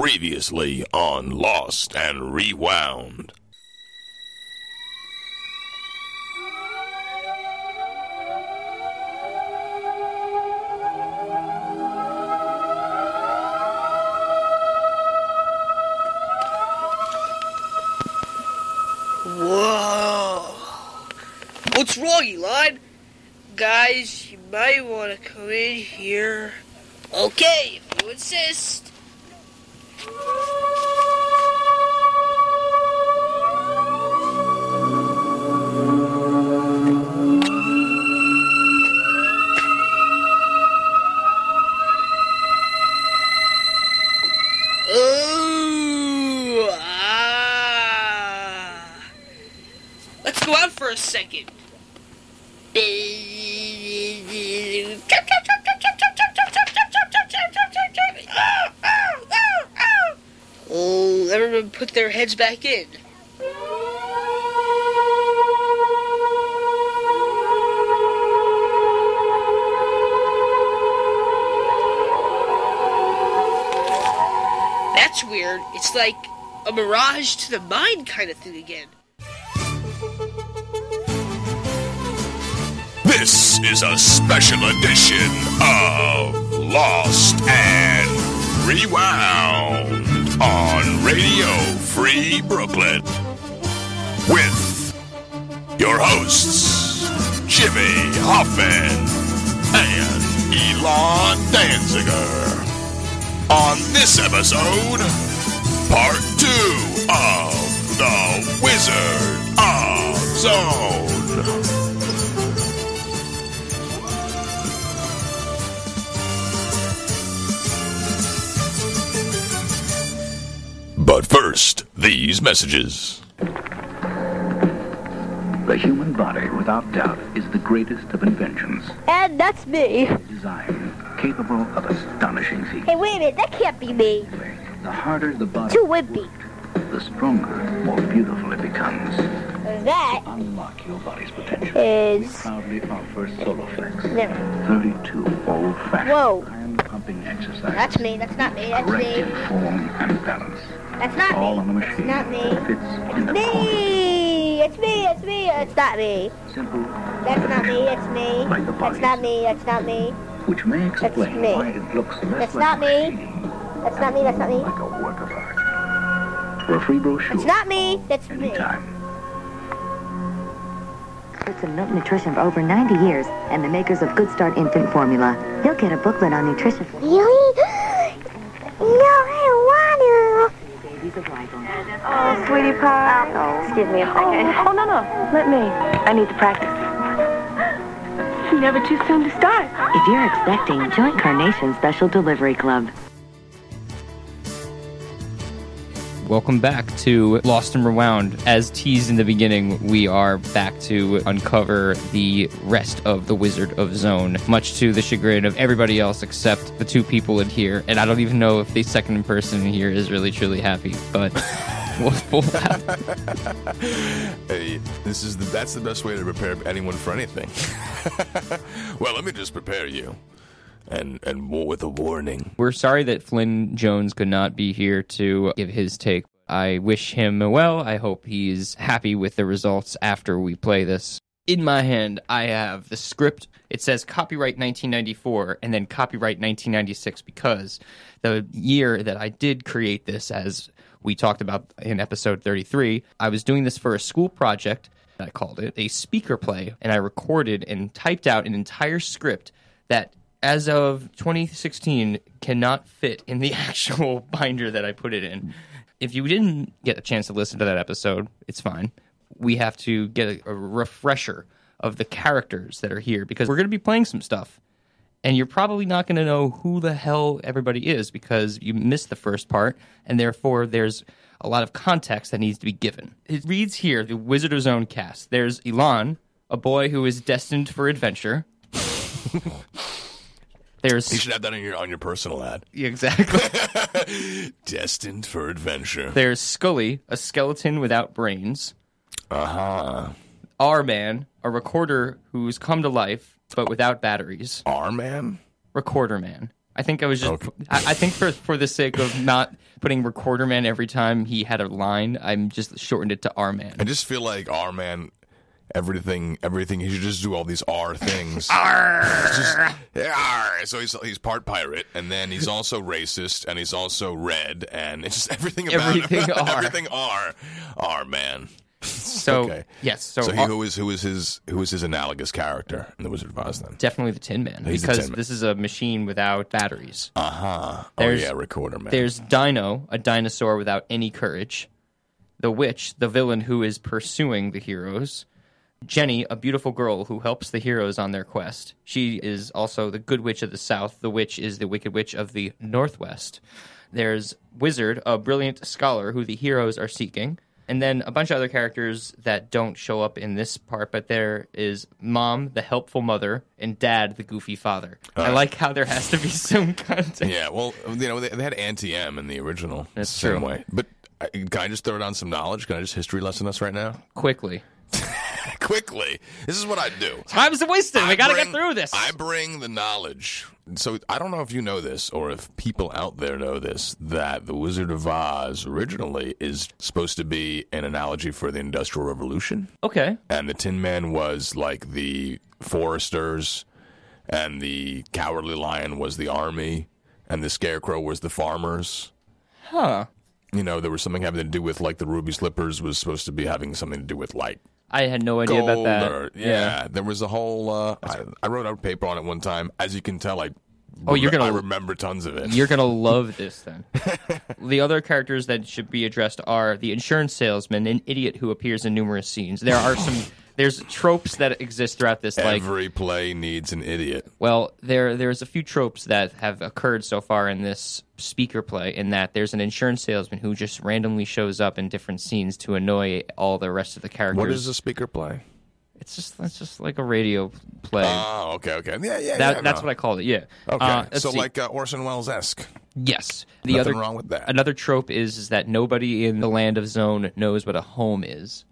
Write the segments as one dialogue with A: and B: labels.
A: Previously on Lost and Rewound.
B: Whoa. What's wrong, Elon? Guys, you might want to come in here. Okay, if you insist. Heads back in. That's weird. It's like a mirage to the mind kind of thing again.
A: This is a special edition of Lost and Rewound on Radio Free Brooklyn with your hosts, Jimmy Hoffman and Elon Danziger. On this episode, part two of The Wizard of Zone. First, these messages.
C: The human body, without doubt, is the greatest of inventions.
D: And that's me.
C: Design capable of astonishing feats.
D: Hey, wait a minute, that can't be me.
C: The harder the body,
D: Too wimpy.
C: the stronger, more beautiful it becomes.
D: That
C: Unlock your body's potential.
D: is.
C: We proudly offer Soloflex.
D: Never.
C: 32 old-fashioned
D: Whoa.
C: iron-pumping exercises.
D: That's me. That's not me. That's
C: Correct
D: me.
C: in form and balance.
D: That's not
C: All
D: me.
C: on the machine.
D: not me.
C: Fits in corner.
D: Me. It's me. It's me. It's not me.
C: Simple,
D: That's not me. It's me.
C: Like the
D: That's not me. That's not me.
C: which may explain
D: me.
C: why it looks less
D: That's
C: like
D: not
C: a
D: me.
C: machine,
D: That's not me. That's not me.
C: like a work of art. For a free brochure.
D: It's not me. That's me.
C: Anytime.
E: Experts in milk nutrition for over 90 years and the makers of Good Start Infant Formula. He'll get a booklet on nutrition
D: Really? No, I don't want to.
E: babies of Rival.
F: Oh, sweetie pie.
D: Oh, excuse me a second.
F: Oh, no, no. Let me. I need to practice. Never too soon to start.
E: If you're expecting, join Carnation Special Delivery Club.
G: Welcome back to Lost and Rewound. As teased in the beginning, we are back to uncover the rest of the Wizard of Zone, much to the chagrin of everybody else except the two people in here. And I don't even know if the second person in here is really truly happy, but
A: Hey, this is the that's the best way to prepare anyone for anything. well, let me just prepare you, and and with a warning.
G: we're sorry that Flynn Jones could not be here to give his take. I wish him well. I hope he's happy with the results after we play this. In my hand, I have the script. It says copyright 1994 and then copyright 1996 because the year that I did create this, as we talked about in episode 33, I was doing this for a school project. I called it a speaker play, and I recorded and typed out an entire script that as of 2016 cannot fit in the actual binder that I put it in. If you didn't get a chance to listen to that episode, it's fine. We have to get a, a refresher of the characters that are here because we're going to be playing some stuff. And you're probably not going to know who the hell everybody is because you missed the first part, and therefore there's a lot of context that needs to be given. It reads here the Wizard of Zone cast. There's Elon, a boy who is destined for adventure. There's
A: You should have that on your on your personal ad.
G: exactly.
A: Destined for adventure.
G: There's Scully, a skeleton without brains.
A: Uh huh.
G: R Man, a recorder who's come to life but without batteries.
A: R man.
G: Recorder Man. I think I was just.
A: Okay.
G: I, I think for for the sake of not putting Recorder Man every time he had a line, I'm just shortened it to R Man.
A: I just feel like R man, everything, everything. He should just do all these R things. R. So he's he's part pirate, and then he's also racist, and he's also red, and it's just everything about
G: Everything R.
A: everything R. R man.
G: So
A: okay.
G: yes, so,
A: So, he, who is who is his who is his analogous character in the Wizard of Oz then?
G: definitely the Tin Man
A: He's the
G: because
A: Tin Man.
G: this is a machine without batteries.
A: Uh huh. Oh
G: There's-
A: yeah, recorder man.
G: There's Dino, a dinosaur without any courage. The witch, the villain who is pursuing the heroes. Jenny, a beautiful girl who helps the heroes on their quest. She is also the good witch of the south. The witch is the wicked witch of the northwest. There's Wizard, a brilliant scholar who the heroes are seeking. And then a bunch of other characters that don't show up in this part, but there is Mom, the helpful mother, and Dad, the goofy father. I like how there has to be some content.
A: Yeah, well, you know, they, they had Auntie Em in the original.
G: That's
A: same
G: true.
A: way. But uh, can I just throw down some knowledge? Can I just history lesson us right now?
G: Quickly.
A: Quickly. This is what I do.
G: Time's wasted. We gotta get through this.
A: I bring the knowledge. So I don't know if you know this or if people out there know this that the Wizard of Oz originally is supposed to be an analogy for the Industrial Revolution,
G: okay.
A: and the Tin Man was like the foresters, and the Cowardly Lion was the army, and the Scarecrow was the farmers.
G: Huh.
A: You know, there was something having to do with like the ruby slippers was supposed to be having something to do with like
G: I had no idea about that.
A: or yeah, there was a whole uh, I, I wrote out a paper on it one time as you can tell i
G: Oh, you're gonna-
A: i remember tons of it
G: You're gonna love this then. the other characters that should be addressed are the insurance salesman, an idiot who appears in numerous scenes. There are some. There's tropes that exist throughout this, like
A: every play needs an idiot
G: Well, there there's a few tropes that have occurred so far in this speaker play. In that there's an insurance salesman who just randomly shows up in different scenes to annoy all the rest of the characters.
A: what does a speaker play
G: It's just it's just like a radio play.
A: oh okay okay yeah yeah
G: that
A: yeah,
G: that's
A: no.
G: what I called it. Yeah.
A: okay
G: Uh,
A: so
G: see.
A: like uh, orson welles esque
G: yes, the
A: nothing
G: other
A: wrong with that
G: another trope is, is that nobody in the land of Zone knows what a home is.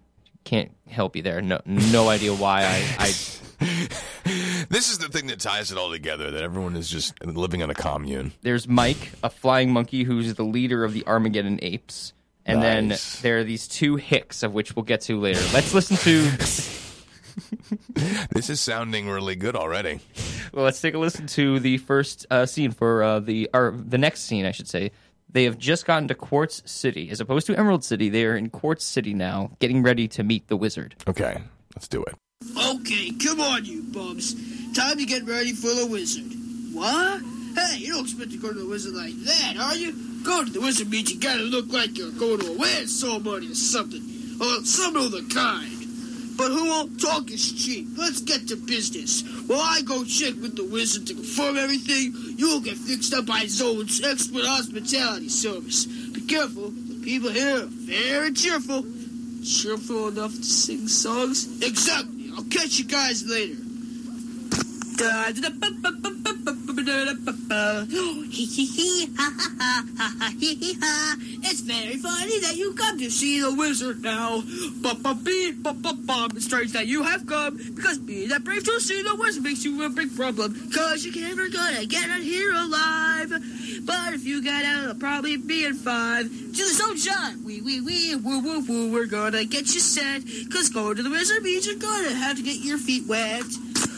G: Can't help you there. No, no idea why I, I
A: this is the thing that ties it all together that everyone is just living in a commune
G: there's Mike, a flying monkey who's the leader of the Armageddon apes. And
A: Nice.
G: then there are these two hicks of which we'll get to later. Let's listen to
A: this is sounding really good already
G: well, let's take a listen to the first uh, scene for uh, the or the next scene, I should say. They have just gotten to Quartz City, as opposed to Emerald City. They are in Quartz City now, getting ready to meet the wizard.
A: okay let's do it
B: Okay, come on, you bums. Time to get ready for the wizard. What? Hey, you don't expect to go to the wizard like that, are you? Going to the wizard means you gotta look like you're going to a wedding ceremony or something. Or some of the kind. But who won't talk is cheap. Let's get to business. While I go check with the wizard to confirm everything, you'll get fixed up by Zone's expert hospitality service. Be careful, the people here are very cheerful. Cheerful enough to sing songs? Exactly. I'll catch you guys later. It's very funny that you come to see the wizard now. It's strange that you have come because being that brave to see the wizard makes you a big problem. Cause you're never gonna get out here alive. But if you get out, it'll probably be in five. To the sunshine, wee wee wee, woo woo woo. We're gonna get you set. Cause going to the wizard means you're gonna have to get your feet wet.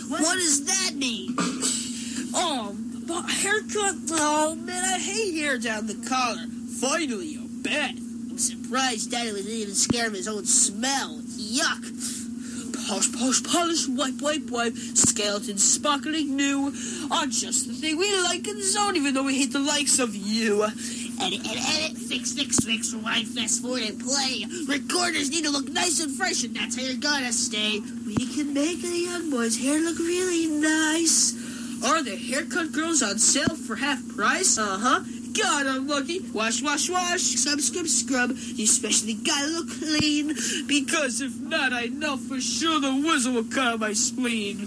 B: What, does that mean? Um, oh, but haircut. Oh man, I hate hair down the collar. Finally, you're back. I'm surprised Daddy was even scared of his own smell. Yuck. Posh, posh, polish, wipe, wipe, wipe. Skeleton sparkling new. Are just the thing we like in the zone, even though we hate the likes of you. Edit, edit, edit. Fix, fix, fix. Rewind, fast forward, and play. Recorders need to look nice and fresh, and that's how you're gonna stay. We can make the young boys' hair look really nice. Are the haircut girls on sale for half price? Uh huh. God, I'm lucky. Wash, wash, wash. Scrub, scrub, scrub. You especially gotta look clean. Because if not, I know for sure the wizard will cut out my spleen.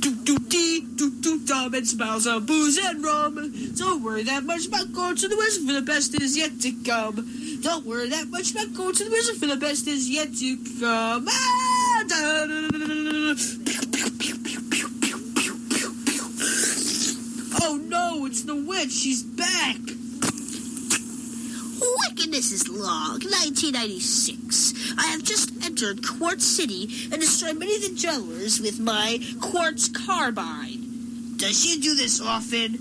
B: Do, do, dee, do, do, dumb, and smiles of booze and rum. Don't worry that much about going to the wizard, for the best is yet to come. Don't worry that much about going to the wizard, for the best is yet to come. Ah, Oh no, it's the witch. she's back. Wickedness is long. 1996. I have just entered Quartz City and destroyed many of the jugglers with my quartz carbine. Does she do this often?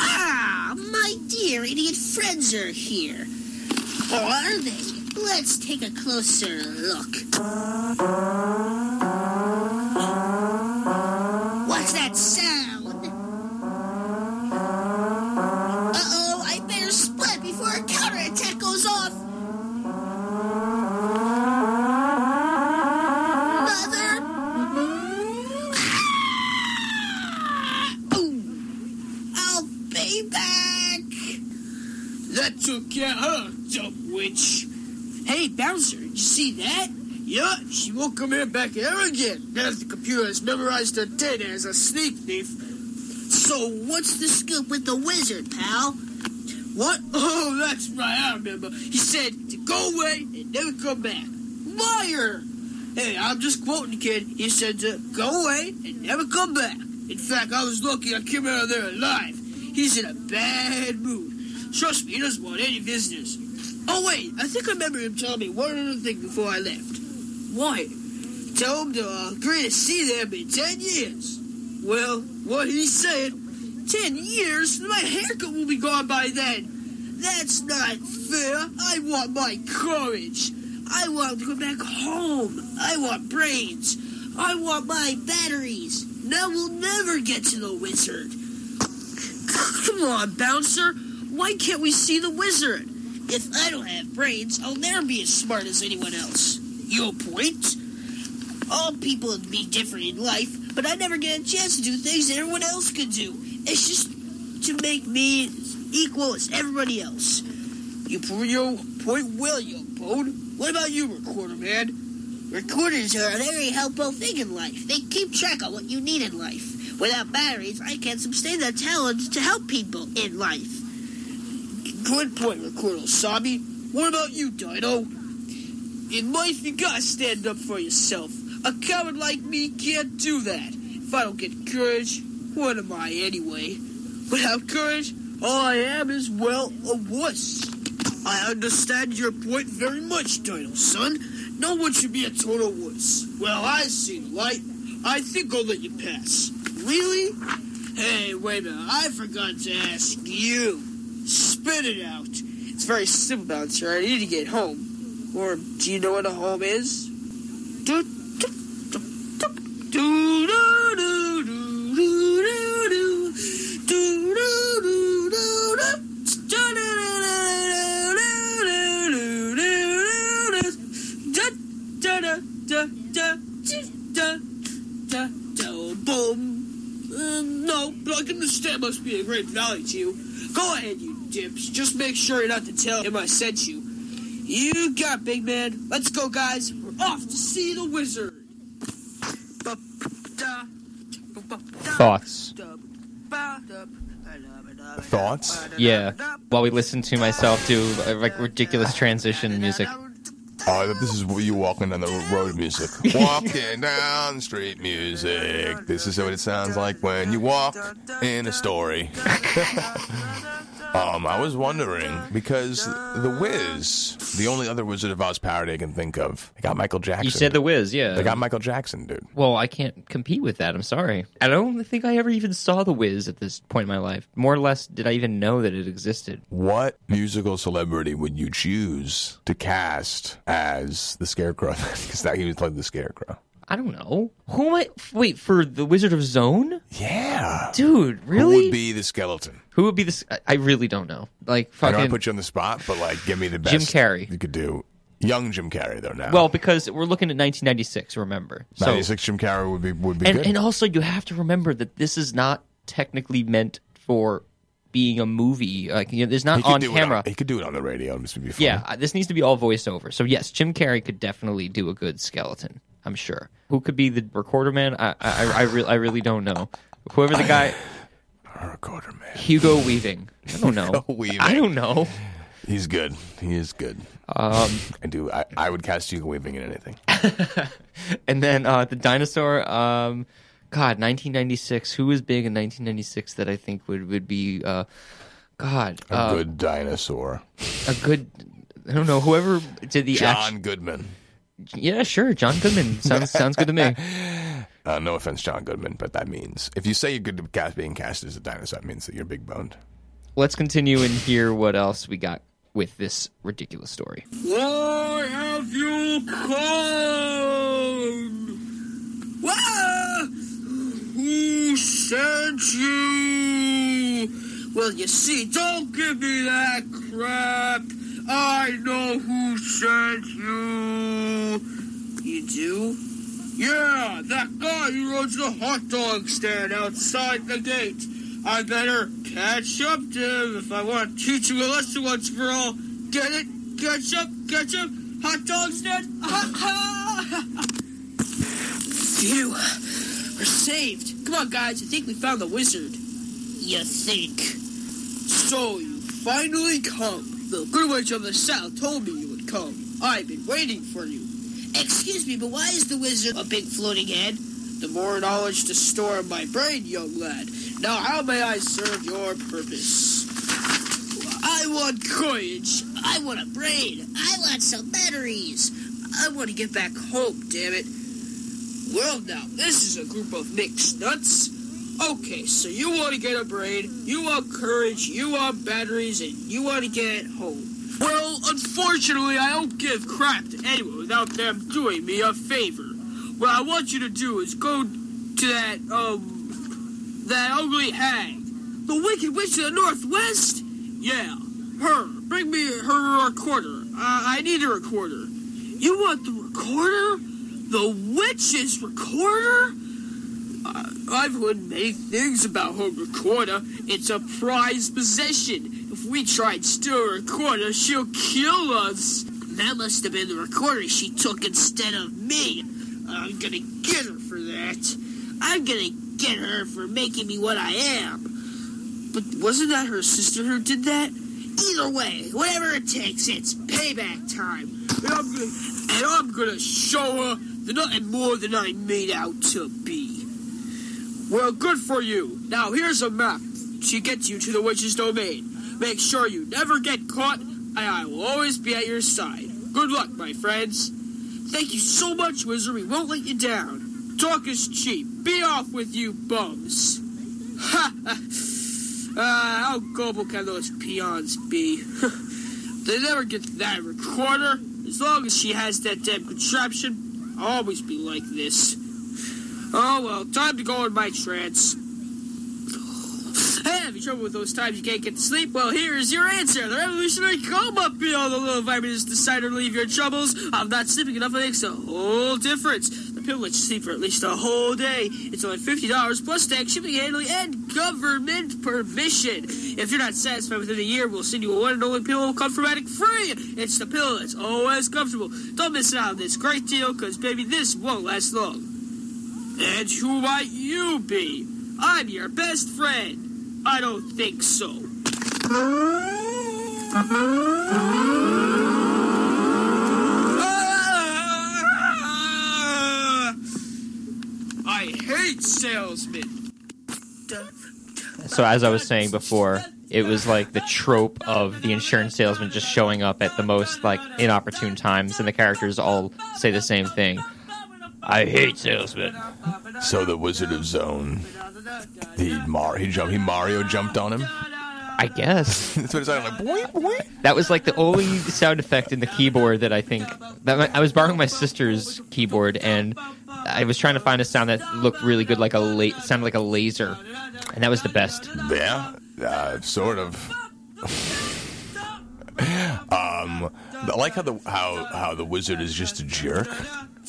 B: Ah, my dear idiot friends are here. Are they? Let's take a closer look. Hey, Bouncer, you see that? Yeah, she won't come here back ever again. Now that the computer has memorized her data as a sneak thief. So, what's the scoop with the wizard, pal? What? Oh, that's right, I remember. He said to go away and never come back. Liar! Hey, I'm just quoting the kid. He said to go away and never come back. In fact, I was lucky I came out of there alive. He's in a bad mood. Trust me, he doesn't want any visitors. Oh, wait, I think I remember him telling me one other thing before I left. What? Tell him to uh, agree to see them in ten years. Well, what he said, ten years? My haircut will be gone by then. That's not fair. I want my courage. I want to go back home. I want brains. I want my batteries. Now we'll never get to the wizard. Come on, bouncer. Why can't we see the wizard? If I don't have brains, I'll never be as smart as anyone else. Your point? All people can be different in life, but I never get a chance to do things that everyone else could do. It's just to make me equal as everybody else. You prove your point well, young Bone. What about you, recorder man? Recorders are a very helpful thing in life. They keep track of what you need in life. Without batteries, I can't sustain that talent to help people in life. Good point, Recorder Sabi. What about you, Dino? In life, you gotta stand up for yourself. A coward like me can't do that. If I don't get courage, what am I anyway? Without courage, all I am is, well, a wuss. I understand your point very much, Dino, son. No one should be a total wuss. Well, I see the light. I think I'll let you pass. Really? Hey, wait a minute. I forgot to ask you. Spit it out. It's very simple, Bouncer. I need to get home. Or do you know what a home is? Do, do, do, do, do, do, do, do, do, do, do, do, do, do, Boom. Uh, no, but I can understand must be a great value to you. Go ahead, you dips. Just make sure not to tell him I sent you. You got it, big man. Let's go, guys. We're off to see the wizard.
G: Thoughts?
A: Thoughts?
G: Yeah. While we listen to myself do uh, like ridiculous transition music.
A: Oh, this is what you walking down the road music. Walking down the street music. This is what it sounds like when you walk in a story. um, I was wondering because the Wiz, the only other Wizard of Oz parody I can think of, they got Michael Jackson.
G: You said the Wiz, yeah.
A: They got Michael Jackson, dude.
G: Well, I can't compete with that. I'm sorry. I don't think I ever even saw The Wiz at this point in my life. More or less, did I even know that it existed?
A: What musical celebrity would you choose to cast as the Scarecrow? Because that he was playing the Scarecrow.
G: I don't know. Who am I? Wait, for The Wizard of Zone?
A: Yeah.
G: Dude, Really?
A: Who would be the skeleton?
G: Who would be this? I- I really don't know. Like,
A: I don't
G: fucking.
A: want to put you on the spot, but like, give me the best.
G: Jim Carrey.
A: You could do young Jim Carrey though. Now,
G: well, because we're looking at 1996, remember? So,
A: ninety six Jim Carrey would be would be
G: and,
A: good.
G: and also, you have to remember that this is not technically meant for being a movie. Like, you know, there's not
A: he could
G: on
A: do
G: camera.
A: It, he could do it on the radio. This would be fun.
G: Yeah, uh, this needs to be all voiceover. So yes, Jim Carrey could definitely do a good skeleton. I'm sure. Who could be the recorder man? I I I, re- I really don't know. Whoever the guy,
A: recorder man.
G: Hugo Weaving. I don't know.
A: Hugo Weaving.
G: I don't know.
A: He's good. He is good.
G: Um,
A: I do. I, I would cast Hugo Weaving in anything.
G: and then uh, the dinosaur. Um, God, 1996. Who was big in 1996 that I think would would be uh, God
A: A
G: uh,
A: good dinosaur.
G: a good. I don't know. Whoever did the
A: John
G: action.
A: Goodman.
G: Yeah, sure. John Goodman sounds sounds good to me.
A: Uh, no offense, John Goodman, but that means if you say you're good at cast, being cast as a dinosaur, that means that you're big boned.
G: Let's continue and hear what else we got with this ridiculous story.
B: Why have you come? Wah! Who sent you? Well, you see, don't give me that crap. I know who sent you. You do? Yeah, that guy who runs the hot dog stand outside the gate. I better catch up to him if I want to teach you a lesson once for all. Get it? Catch up, catch up. Hot dog stand. Phew. We're saved. Come on, guys. I think we found the wizard. You think? So you finally come. The good witch of the south told me you would come. I've been waiting for you. Excuse me, but why is the wizard a big floating head? The more knowledge to store in my brain, young lad. Now, how may I serve your purpose? I want courage. I want a brain. I want some batteries. I want to get back home, damn it. Well, now, this is a group of mixed nuts. Okay, so you want to get a brain, you want courage, you want batteries, and you want to get home. Well, unfortunately, I don't give crap to anyone without them doing me a favor. What I want you to do is go to that, um, that ugly hag. The Wicked Witch of the Northwest? Yeah, her. Bring me her recorder. I need a recorder. You want the recorder? The witch's recorder? I've heard many things about her recorder. It's a prized possession. If we try to steal her recorder, she'll kill us. That must have been the recorder she took instead of me. I'm gonna get her for that. I'm gonna get her for making me what I am. But wasn't that her sister who did that? Either way, whatever it takes, it's payback time. And I'm gonna, and I'm gonna show her that nothing more than I'm made out to be. Well, good for you. Now here's a map. She gets you to the witch's domain. Make sure you never get caught, and I will always be at your side. Good luck, my friends. Thank you so much, Wizard. We won't let you down. Talk is cheap. Be off with you bums. Ha! Uh, how gullible can those peons be? they never get that recorder. As long as she has that damn contraption, I'll always be like this. Oh well, time to go in my trance. Hey, have you trouble with those times you can't get to sleep? Well, here is your answer. The revolutionary coma pill. The little vitamins decide to relieve your troubles. I'm not sleeping enough. It makes a whole difference. The pill lets you sleep for at least a whole day. It's only fifty dollars plus tax, shipping, handling, and government permission. If you're not satisfied within a year, we'll send you a one and only pill Comformatic free. It's the pill that's always comfortable. Don't miss out on this great deal, because baby, this won't last long. And who might you be? I'm your best friend. I don't think so. I hate salesmen.
G: So as I was saying before, it was like the trope of the insurance salesman just showing up at the most like inopportune times, and the characters all say the same thing. I hate salesmen.
A: So the Wizard of Zone, he Mar he jumped he Mario jumped on him.
G: I guess
A: That's what it sounded like. Boing, boing.
G: that was like the only sound effect in the keyboard that I think that I was borrowing my sister's keyboard, and I was trying to find a sound that looked really good, like a la- sounded like a laser, and that was the best.
A: Yeah, uh, sort of. um, I like how the how how the wizard is just a jerk.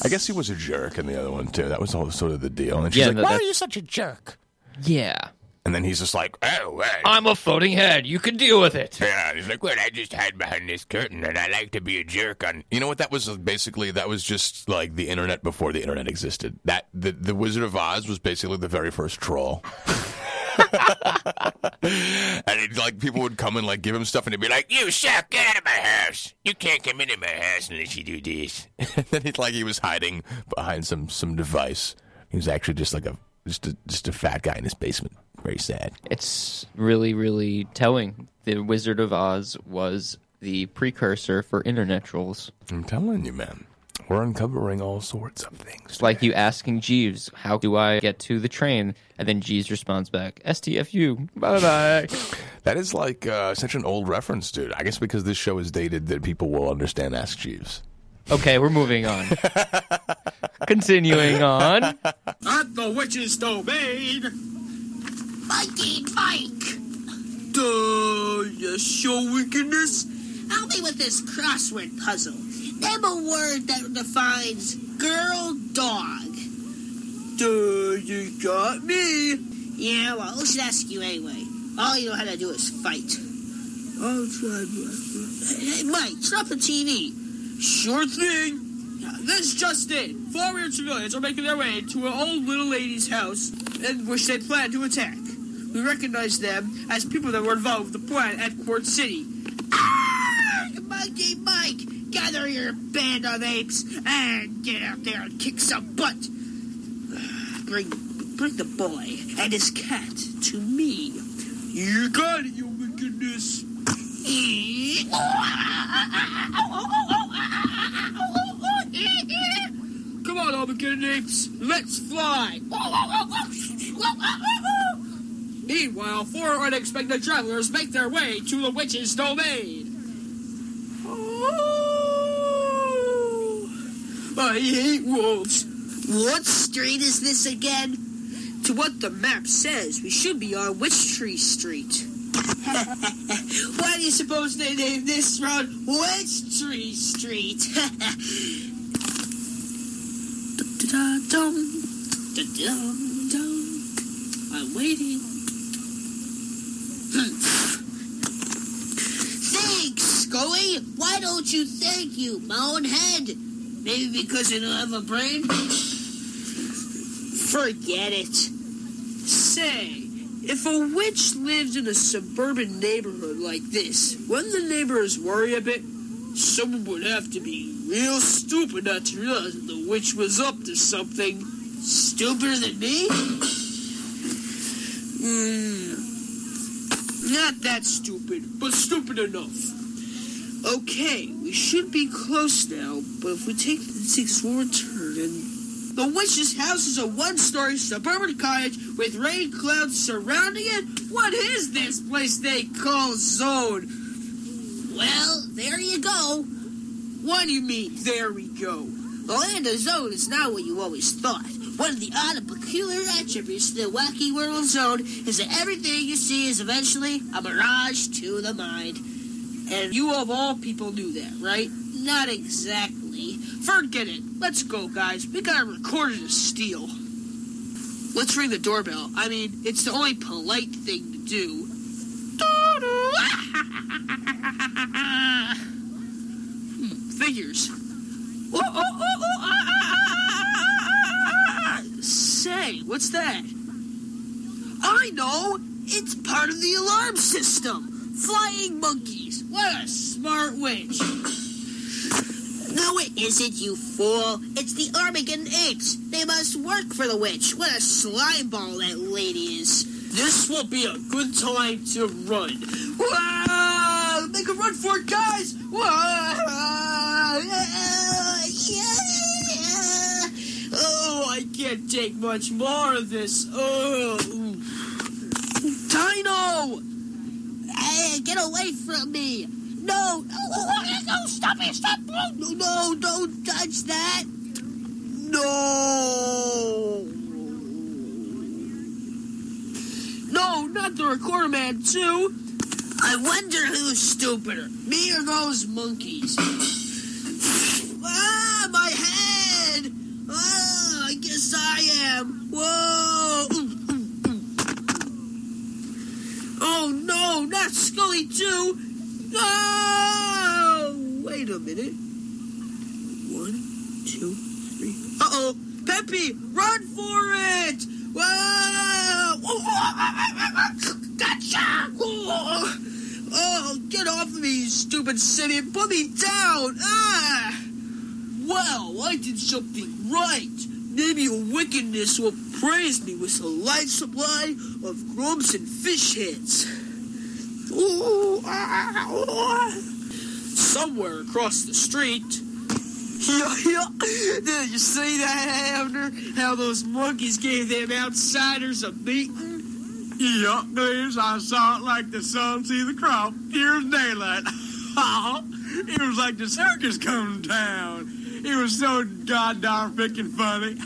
A: I guess he was a jerk in the other one too. That was all sort of the deal. And she's
G: Yeah,
A: like, "Why are you such a jerk?"
G: Yeah,
A: And then he's just like, "Oh, hey."
G: I'm a floating head. You can deal with it.
A: Yeah, he's like, well, I just hide behind this curtain, and I like to be a jerk. On you know what that was basically? That was just like the internet before the internet existed. That the the Wizard of Oz was basically the very first troll. and like people would come and like give him stuff, and he'd be like, "You suck! Get out of my house! You can't come into my house unless you do this." and then he's like he was hiding behind some some device. He was actually just like a Just a just a fat guy in his basement. Very sad.
G: It's really, really telling. The Wizard of Oz was the precursor for internet trolls.
A: I'm telling you, man. We're uncovering all sorts of things.
G: It's like you asking Jeeves, "How do I get to the train?" And then Jeeves responds back, "STFU, bye bye."
A: That is like uh, such an old reference, dude. I guess because this show is dated, that people will understand Ask Jeeves.
G: okay, we're moving on. Continuing on.
B: At the witch's domain.
H: Mikey Mike!
B: Duh, you show wickedness.
H: Help me with this crossword puzzle. Name a word that defines girl dog.
B: Duh, you got me.
H: Yeah, well, let's ask you anyway. All you know how to do is fight.
B: I'll try.
H: Hey, Mike, stop the TV.
B: Sure thing. This just in. Four weird civilians are making their way to an old little lady's house in which they plan to attack. We recognize them as people that were involved with the plan at Quartz City.
H: Ah! Monkey Mike, gather your band of apes and get out there and kick some butt. Bring, bring the boy and his cat to me.
B: You got it, you wickedness. Come on, Armageddon apes. Let's fly. Meanwhile, four unexpected travelers make their way to the witch's domain. Oh, I hate wolves.
H: What street is this again?
B: To what the map says, we should be on Witch Tree Street. Why do you suppose they named this road Witch Tree Street? Da-da-dum, da-dum-dum. I'm waiting.
H: Thanks, Scully. Why don't you thank you, my own head? Maybe because you don't have a brain?
B: Forget it. Say, if a witch lived in a suburban neighborhood like this, wouldn't the neighbors worry a bit? Someone would have to be real stupid not to realize that the witch was up to something.
H: Stupider than me?
B: Hmm. Not that stupid, but stupid enough. Okay, we should be close now, but if we take the six more turn and the witch's house is a one-story suburban cottage with rain clouds surrounding it. What is this place they call Zone?
H: Well, there you go.
B: What do you mean? There we go.
H: The land of Zone is not what you always thought. One of the odd and peculiar attributes of the wacky world zone is that everything you see is eventually a mirage to the mind.
B: And you of all people knew that, right?
H: Not exactly.
B: Forget it. Let's go, guys. We got a recorder to steal. Let's ring the doorbell. I mean, it's the only polite thing to do. Hmm, figures. Say, what's that? I know! It's part of the alarm system! Flying monkeys! What a smart witch!
H: No, it isn't, you fool. It's the Armageddon apes. They must work for the witch. What a slime ball that lady is.
B: This will be a good time to run. Wow! Make a run for it, guys! Wow! Oh, I can't take much more of this. Oh, Dino!
H: Hey, get away from me! No! No! Stop it! Stop! No! No! Don't touch that!
B: No! No, not the recorder man, too. I wonder who's stupider, me or those monkeys. ah, my head! Ah, I guess I am. Whoa! Oh no, not Scully too! No! Wait a minute. One, two, three. Uh oh! Peppy, run for it! Whoa! Gotcha! Oh, oh, get off of me, you stupid Simeon! Put me down! Ah! Well, I did something right. Maybe your wickedness will praised me with a life supply of grubs and fish heads. Ooh, ah. Somewhere across the street. Yeah, yeah. Did you see that, Abner? How those monkeys gave them outsiders a beating?
I: Yup, Liz, I saw it like the sun see the crop, Here's daylight. it was like the circus coming to town. It was so goddamn freaking funny.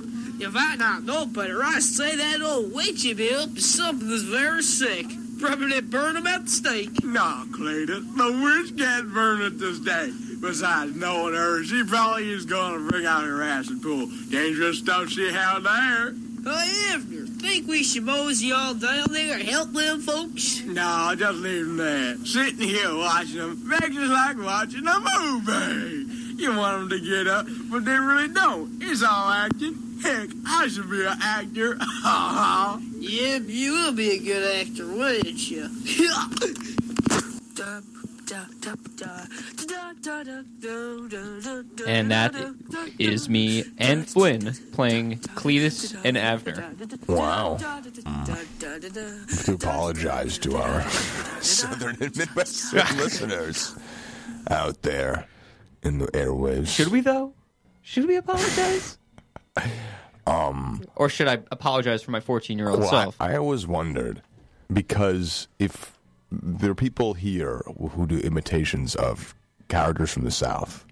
B: If I not know better, I say that old witchy bill to something that's very sick. Probably burn him at the stake.
I: no, Clayton, the witch can't burn at this day. Besides, knowing her, she probably is going to bring out her acid pool. Dangerous stuff she had there.
B: Hey, Abner, think we should mosey all down there and help them folks?
I: No, just leave them there. Sitting here watching them makes us like watching a movie. You want them to get up, but they really don't. It's all acting. Heck, I should be an actor.
B: Yeah, you will be a good actor, wouldn't you?
G: And that is me and Flynn playing Cletus and Abner.
A: Wow. I have to apologize to our Southern and Midwestern listeners out there in the airwaves.
G: Should we though? Should we apologize? um, or should I apologize for my 14 year old
A: Well,
G: self?
A: I, I always wondered because if there are people here who do imitations of characters from the South,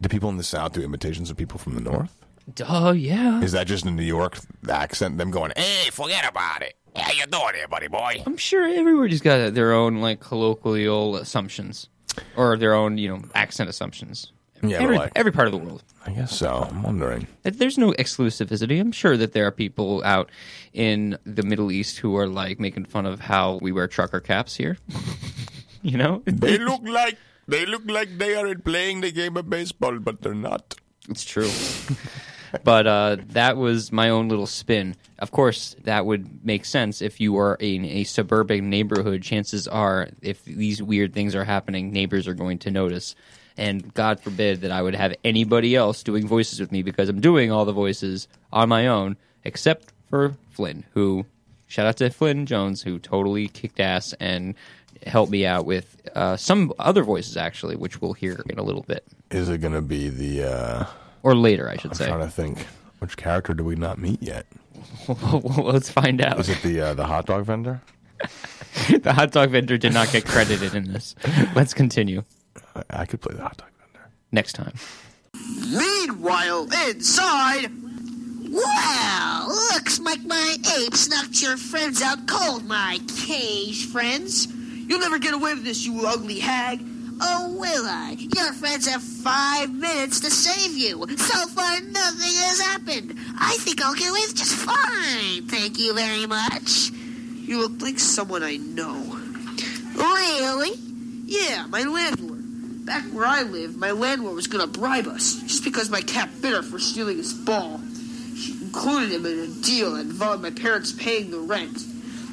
A: do people in the South do imitations of people from the North?
G: Oh yeah.
A: Is that just a New York accent? Them going, "Hey, forget about it. How you doing, here, buddy boy?"
G: I'm sure everybody's got their own like colloquial assumptions, or their own you know accent assumptions.
A: Yeah,
G: every,
A: like,
G: every part of the world.
A: I guess so. I'm wondering.
G: There's no exclusivity. I'm sure that there are people out in the Middle East who are like making fun of how we wear trucker caps here. you know,
A: They look like they look like they are playing the game of baseball, but they're not.
G: It's true. but uh, that was my own little spin. Of course, that would make sense if you are in a suburban neighborhood. Chances are, if these weird things are happening, neighbors are going to notice. And God forbid that I would have anybody else doing voices with me because I'm doing all the voices on my own, except for Flynn, who, shout out to Flynn Jones, who totally kicked ass and helped me out with uh, some other voices, actually, which we'll hear in a little bit.
A: Is it going to be the? uh
G: Or later, I should
A: I'm
G: say.
A: trying to think. Which character do we not meet yet?
G: Let's find out.
A: Is it the uh, the hot dog vendor?
G: the hot dog vendor did not get credited in this. Let's continue
A: I, I could play the hot dog vendor.
G: next time.
B: Meanwhile, inside,
H: Well, looks like my apes knocked your friends out cold, my cage friends.
B: you'll never get away with this, you ugly hag.
H: Oh, will I? Your friends have five minutes to save you. So far, nothing has happened. I think I'll get away with just fine. Thank you very much.
B: You look like someone I know.
H: Really?
B: Yeah, my landlord. Back where I live, my landlord was gonna bribe us just because my cat bit her for stealing his ball. She included him in a deal that involved my parents paying the rent.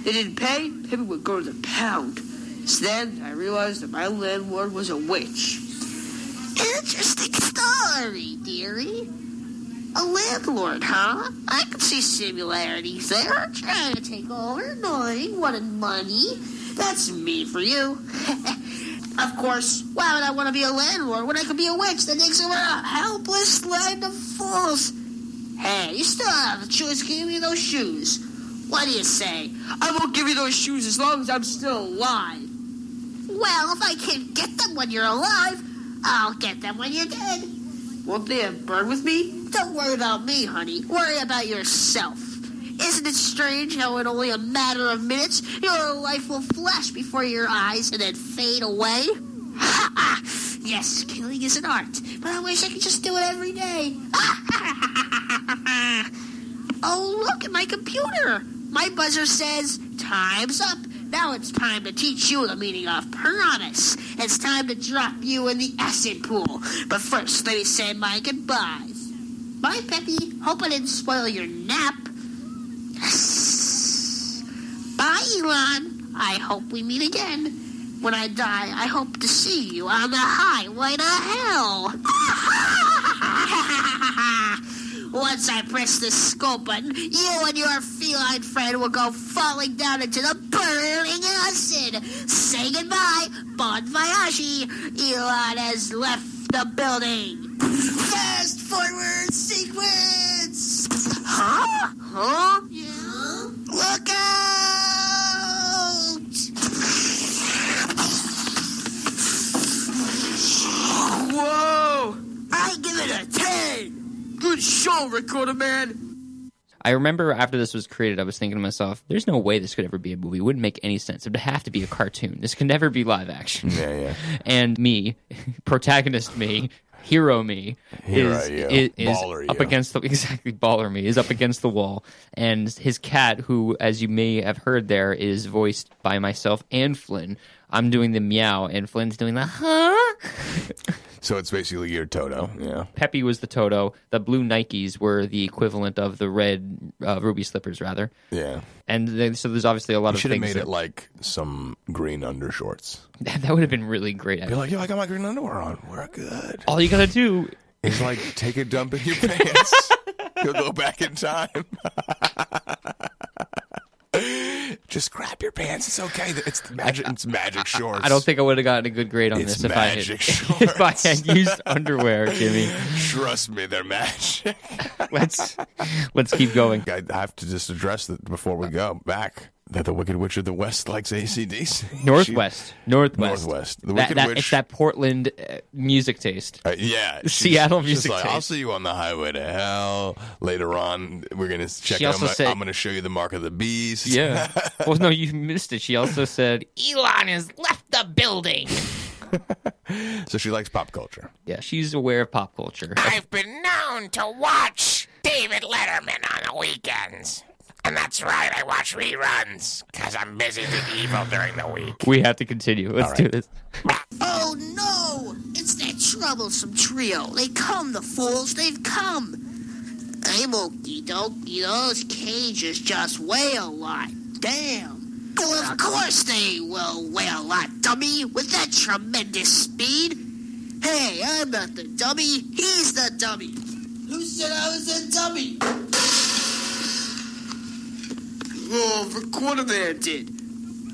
B: They didn't pay, Pippi would go to the pound. It's then I realized that my landlord was a witch.
H: Interesting story, dearie. A landlord, huh? I can see similarities there. Trying to take over, knowing wanted money. That's me for you. of course, why would I want to be a landlord when I could be a witch that takes over a helpless land of fools? Hey, you still have the choice give me those shoes. What do you say?
B: I won't give you those shoes as long as I'm still alive.
H: Well, if I can't get them when you're alive, I'll get them when you're dead.
B: Won't they have burned with me?
H: Don't worry about me, honey. Worry about yourself. Isn't it strange how in only a matter of minutes your life will flash before your eyes and then fade away? Ha ha! Yes, killing is an art, but I wish I could just do it every day. oh, look at my computer. My buzzer says, Time's up. Now it's time to teach you the meaning of promise. It's time to drop you in the acid pool. But first, let me say my goodbyes. Bye, Peppy. Hope I didn't spoil your nap. Bye, Elon. I hope we meet again. When I die, I hope to see you on the highway to hell.
B: Once I press the scope button, you and your feline friend will go falling down into the burning acid. Say goodbye, Bon voyage. Elon has left the building. Fast forward sequence. Huh? Huh? Yeah. Look out!
J: Whoa! I give it a 10! Good show, Recorder Man!
G: I remember after this was created, I was thinking to myself, "There's no way this could ever be a movie. It wouldn't make any sense. It would have to be a cartoon. This could never be live action."
A: Yeah, yeah.
G: And me, protagonist me, hero me,
A: Hero
G: is,
A: you.
G: is, is up
A: you.
G: against the exactly baller me is up against the wall, and his cat, who, as you may have heard, there is voiced by myself and Flynn. I'm doing the meow, and Flynn's doing the huh.
A: So it's basically your Toto. Yeah.
G: Peppy was the Toto. The blue Nikes were the equivalent of the red uh, ruby slippers, rather.
A: Yeah.
G: And then, so there's obviously a lot
A: You
G: of
A: should have made
G: that,
A: it like some green undershorts.
G: that would have been really great.
A: Be like, yo, I got my green underwear on. We're good.
G: All you gotta do
A: is like take a dump in your pants. You'll go back in time. Just grab your pants. It's okay. It's magic. It's magic shorts.
G: I don't think I would have gotten a good grade on
A: It's
G: this if I, had, if I had used underwear, Jimmy.
A: Trust me, they're magic.
G: Let's let's keep going.
A: I have to just address that before we go back. That the Wicked Witch of the West likes ACDC.
G: Northwest, northwest,
A: Northwest. The
G: That-
A: Wicked
G: that-
A: Witch-
G: It's that Portland uh, music taste.
A: Uh, yeah,
G: Seattle
A: she's
G: music
A: like, I'll see you on the highway to hell. Later on, we're gonna check.
G: She
A: it. I'm,
G: also said-
A: I'm gonna show you the mark of the beast.
G: Yeah. well, no, you missed it. She also said Elon has left the building.
A: so she likes pop culture.
G: Yeah, she's aware of pop culture.
K: I've been known to watch David Letterman on the weekends. And that's right, I watch reruns because I'm busy doing evil during the week.
G: We have to continue. Let's do this.
B: Oh no! It's that troublesome trio. They come, the fools. They've come. I'm okie dokie. Those cages just weigh a lot. Damn. Well, of course they will weigh a lot, dummy, with that tremendous speed. Hey, I'm not the dummy. He's the dummy. Who said I was a dummy? Oh, Recorder Man did.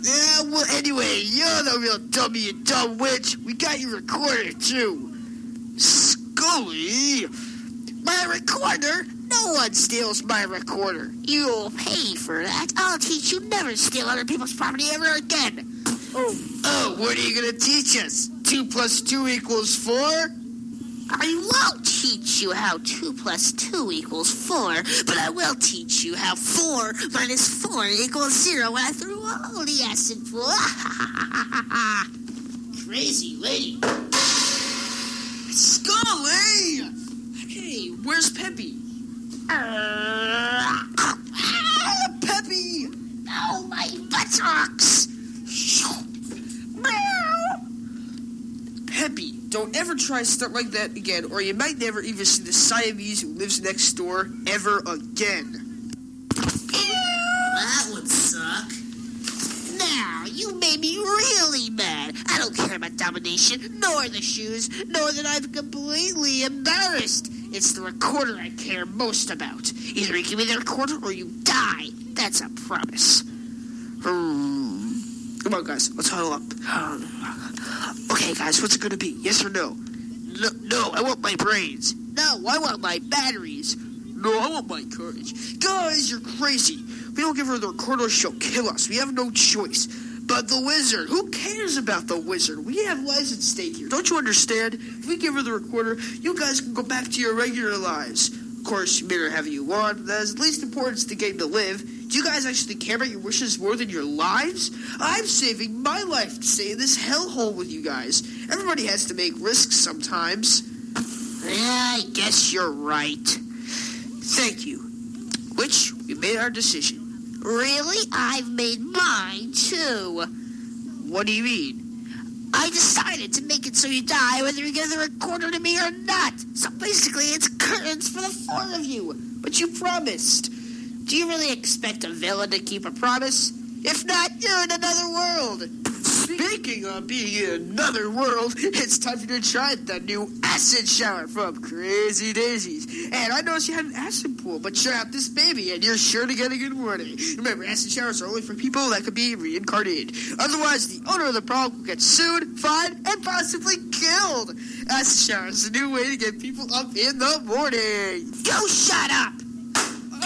B: Yeah, well, anyway, you're the real dummy, you dumb witch. We got your recorder, too. Scully? My recorder? No one steals my recorder. You'll pay for that. I'll teach you never steal other people's property ever again. Oh, oh what are you going to teach us? Two plus two equals four? I won't teach you how 2 plus 2 equals 4, but I will teach you how 4 minus 4 equals 0 when I threw all the acid pool. Crazy lady.
J: Scully! Hey, where's Peppy?
B: Ah,
J: Peppy!
B: No, my buttocks! Meow.
J: Peppy, don't ever try stuff like that again, or you might never even see the Siamese who lives next door ever again.
B: That would suck. Now, you made me really mad. I don't care about domination, nor the shoes, nor that I'm completely embarrassed. It's the recorder I care most about. Either you give me the recorder or you die. That's a promise.
J: Hmm. Come on, guys, let's huddle up. Okay, guys, what's it gonna be? Yes or no?
B: No, no, I want my brains. No, I want my batteries.
J: No, I want my courage. Guys, you're crazy. We don't give her the recorder, she'll kill us. We have no choice. But the wizard, who cares about the wizard? We have lives at stake here. Don't you understand? If we give her the recorder, you guys can go back to your regular lives. Of course, you may have you want, that is the least important to getting to live. Do you guys actually care about your wishes more than your lives? I'm saving my life to stay in this hellhole with you guys. Everybody has to make risks sometimes.
B: Yeah, I guess you're right.
J: Thank you. Which, we made our decision.
B: Really? I've made mine too.
J: What do you mean?
B: I decided to make it so you die whether you give the recorder to me or not. So basically, it's curtains for the four of you.
J: But you promised.
B: Do you really expect a villain to keep a promise? If not, you're in another world.
J: Speaking
B: of being in another world, it's time for you to try the new acid shower from Crazy Daisies. And I know she had an acid pool, but try out this baby and you're sure to get a good warning. Remember, acid showers are only for people that could be reincarnated. Otherwise, the owner of the product will get sued, fined, and possibly killed. Acid showers is a new way to get people up in the morning.
H: Go shut up!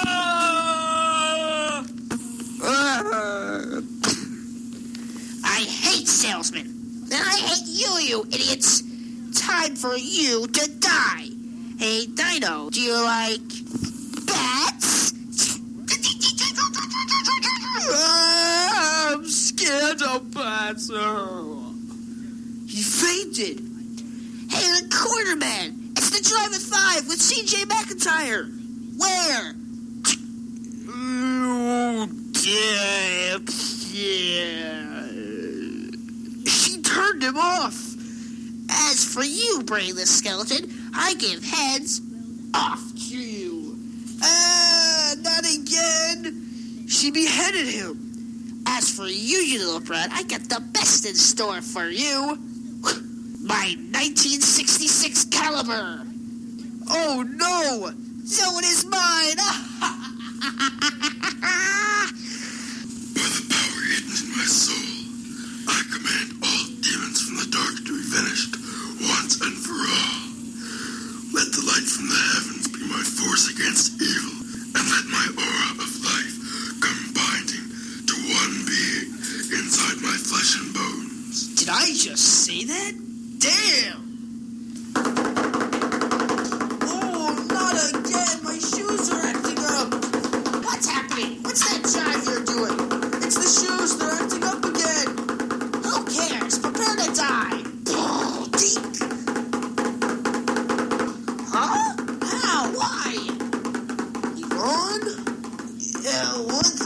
B: Ah! Ah!
H: I hate salesmen. And I hate you, you idiots. Time for you to die. Hey, Dino, do you like bats?
B: I'm scared of bats. He fainted.
H: Hey, the quarterman. It's the Drive at Five with C.J. McIntyre. Where?
B: Oh, damn. Yeah. Turned him off.
H: As for you, brainless skeleton, I give heads
B: Off to you. Ah, not again. She beheaded him.
H: As for you, you little brat, I got the best in store for you. My 1966 caliber.
B: Oh, no.
H: So it is mine.
L: By the power hidden in my soul. I command all demons from the dark to be vanished once and for all. Let the light from the heavens be my force against evil, and let my aura of life come binding to one being inside my flesh and bones.
B: Did I just say that? Damn. Yeah, what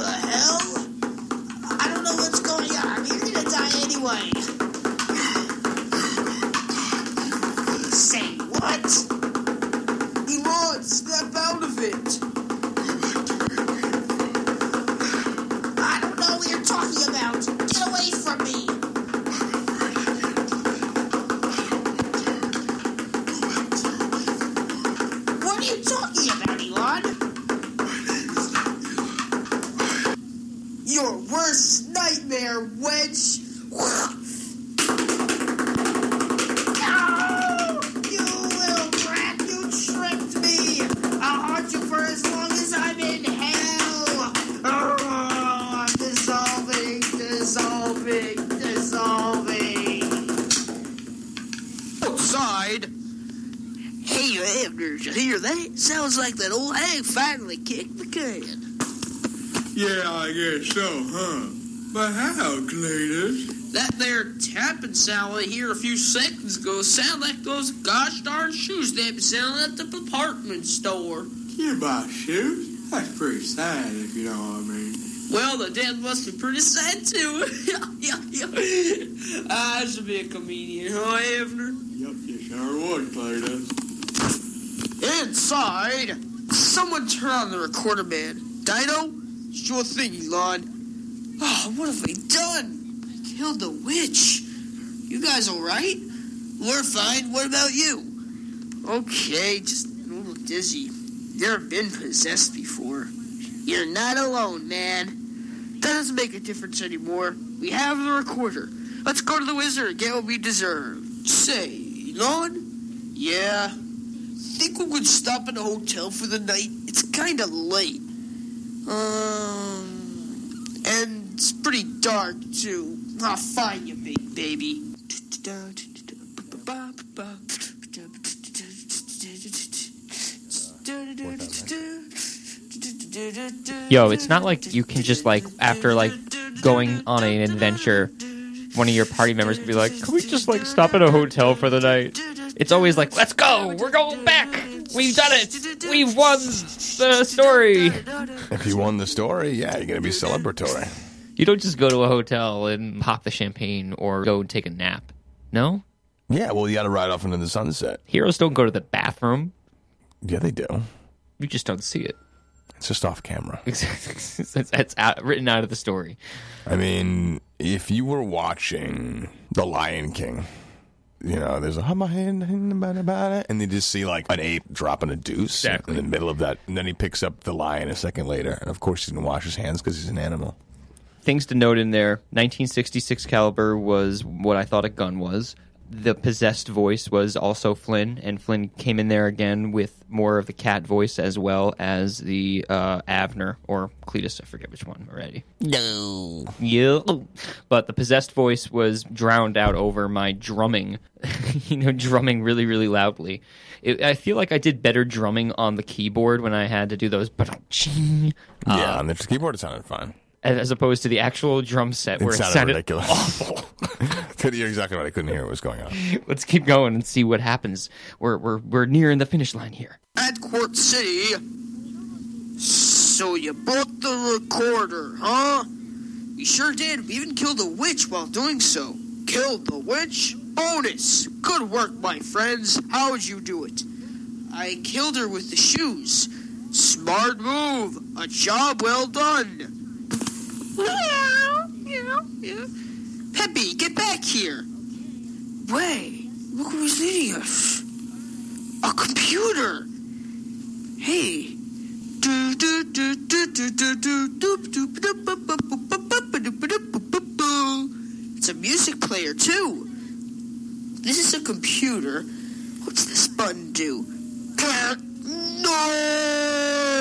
B: sound I hear a few seconds ago sound like those gosh darn shoes they've been selling at the department store.
I: You buy shoes? That's pretty sad, if you know what I mean.
B: Well, the dad must be pretty sad too. I should be a comedian, huh, Abner?
I: Yep, you sure would, Cletus.
B: Inside, someone turn on the recorder, man. Dino, sure thing, Elon. Oh, ah, what have we done? I killed the witch. You guys all right? We're fine. What about you? Okay, just a little dizzy. Never been possessed before. You're not alone, man. That doesn't make a difference anymore. We have the recorder. Let's go to the wizard and get what we deserve. Say, Elon? Yeah. Think we could stop at a hotel for the night? It's kind of late. Um, and it's pretty dark too. I'll find you, big baby.
G: Yo, it's not like you can just like after like going on an adventure, one of your party members can be like, "Can we just like stop at a hotel for the night?" It's always like, "Let's go! We're going back! We've done it! We've won the story!"
A: If you won the story, yeah, you're gonna be celebratory.
G: You don't just go to a hotel and pop the champagne or go and take a nap. No,
A: Yeah, well, you got to ride off into the sunset.
G: heroes don't go to the bathroom.
A: Yeah, they do.
G: You just don't see it.
A: It's just off camera.
G: it's, it's out, written out of the story.
A: I mean, if you were watching The Lion King, you know, there's a hum and you just see like an ape dropping a deuce
G: Exactly.
A: in the middle of that, and then he picks up the lion a second later, and of course he's gonna wash his hands because he's an animal.
G: Things to note in there: 1966 caliber was what I thought a gun was. The possessed voice was also Flynn, and Flynn came in there again with more of the cat voice as well as the uh, Abner or Cletus. I forget which one already.
K: No.
G: Yeah, but the possessed voice was drowned out over my drumming. you know, drumming really, really loudly. It, I feel like I did better drumming on the keyboard when I had to do those.
A: yeah, on the keyboard it sounded fine.
G: As opposed to the actual drum set
A: It
G: where
A: sounded,
G: it sounded
A: ridiculous.
G: awful.
A: You're exactly right. I couldn't hear what was going on.
G: Let's keep going and see what happens. We're we're we're nearing the finish line here.
B: At Quartz City. So you bought the recorder, huh? We sure did. We even killed a witch while doing so. Killed the witch? Bonus! Good work, my friends. How would you do it? I killed her with the shoes. Smart move. A job well done. Yeah, yeah, yeah. Peppy, get back here. Wait, look who's leading us. A computer. Hey. It's a music player too. This is a computer. What's this button do? No!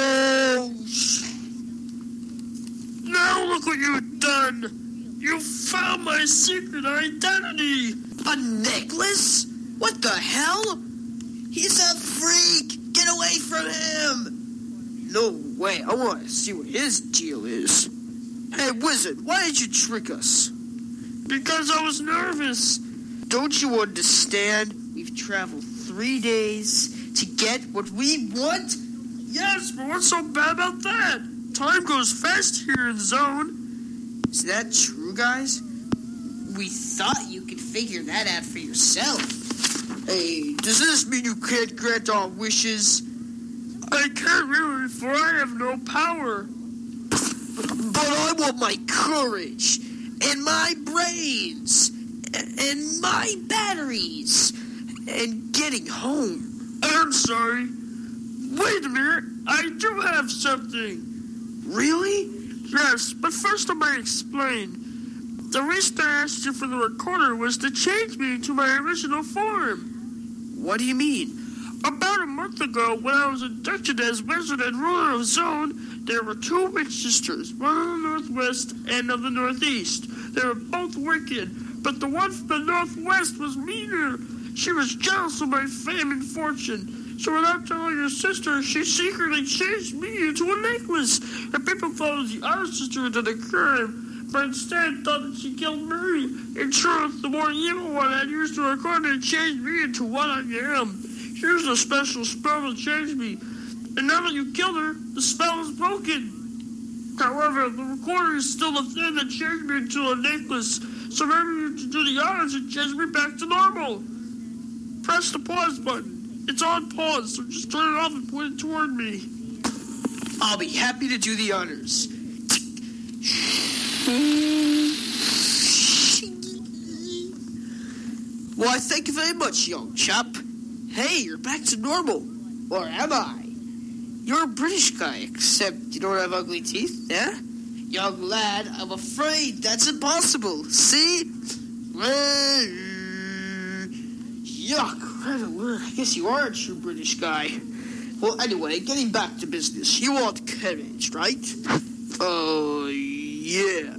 B: Now look what you've done! You found my secret identity! A necklace? What the hell? He's a freak! Get away from him! No way, I want to see what his deal is. Hey, wizard, why did you trick us? Because I was nervous. Don't you understand? We've traveled three days to get what we want? Yes, but what's so bad about that? Time goes fast here in the zone. Is that true, guys? We thought you could figure that out for yourself. Hey, does this mean you can't grant our wishes? I can't really, for I have no power. But I want my courage and my brains and my batteries and getting home. I'm sorry. Wait a minute. I do have something. Really? Yes, but first I might explain. The reason I asked you for the recorder was to change me to my original form. What do you mean? About a month ago, when I was inducted as wizard and ruler of Zone, there were two witch sisters, one of the northwest and of the northeast. They were both wicked, but the one from the northwest was meaner. She was jealous of my fame and fortune. So without telling her sister, she secretly changed me into a necklace. And people it the other sister did the crime, but instead thought that she killed me. In truth, the more evil one had used the recorder to change me into what I am. Used a special spell that changed me. And now that you killed her, the spell is broken. However, the recorder is still the thing that changed me into a necklace. So maybe you should do the honors and change me back to normal. Press the pause button. It's on pause, so just turn it off and point it toward me. I'll be happy to do the honors. Why, thank you very much, young chap. Hey, you're back to normal. Or am I? You're a British guy, except you don't have ugly teeth, yeah? Young lad, I'm afraid that's impossible. See? Yuck. I guess you are a true British guy. Well, anyway, getting back to business. You want courage, right? Oh, yeah.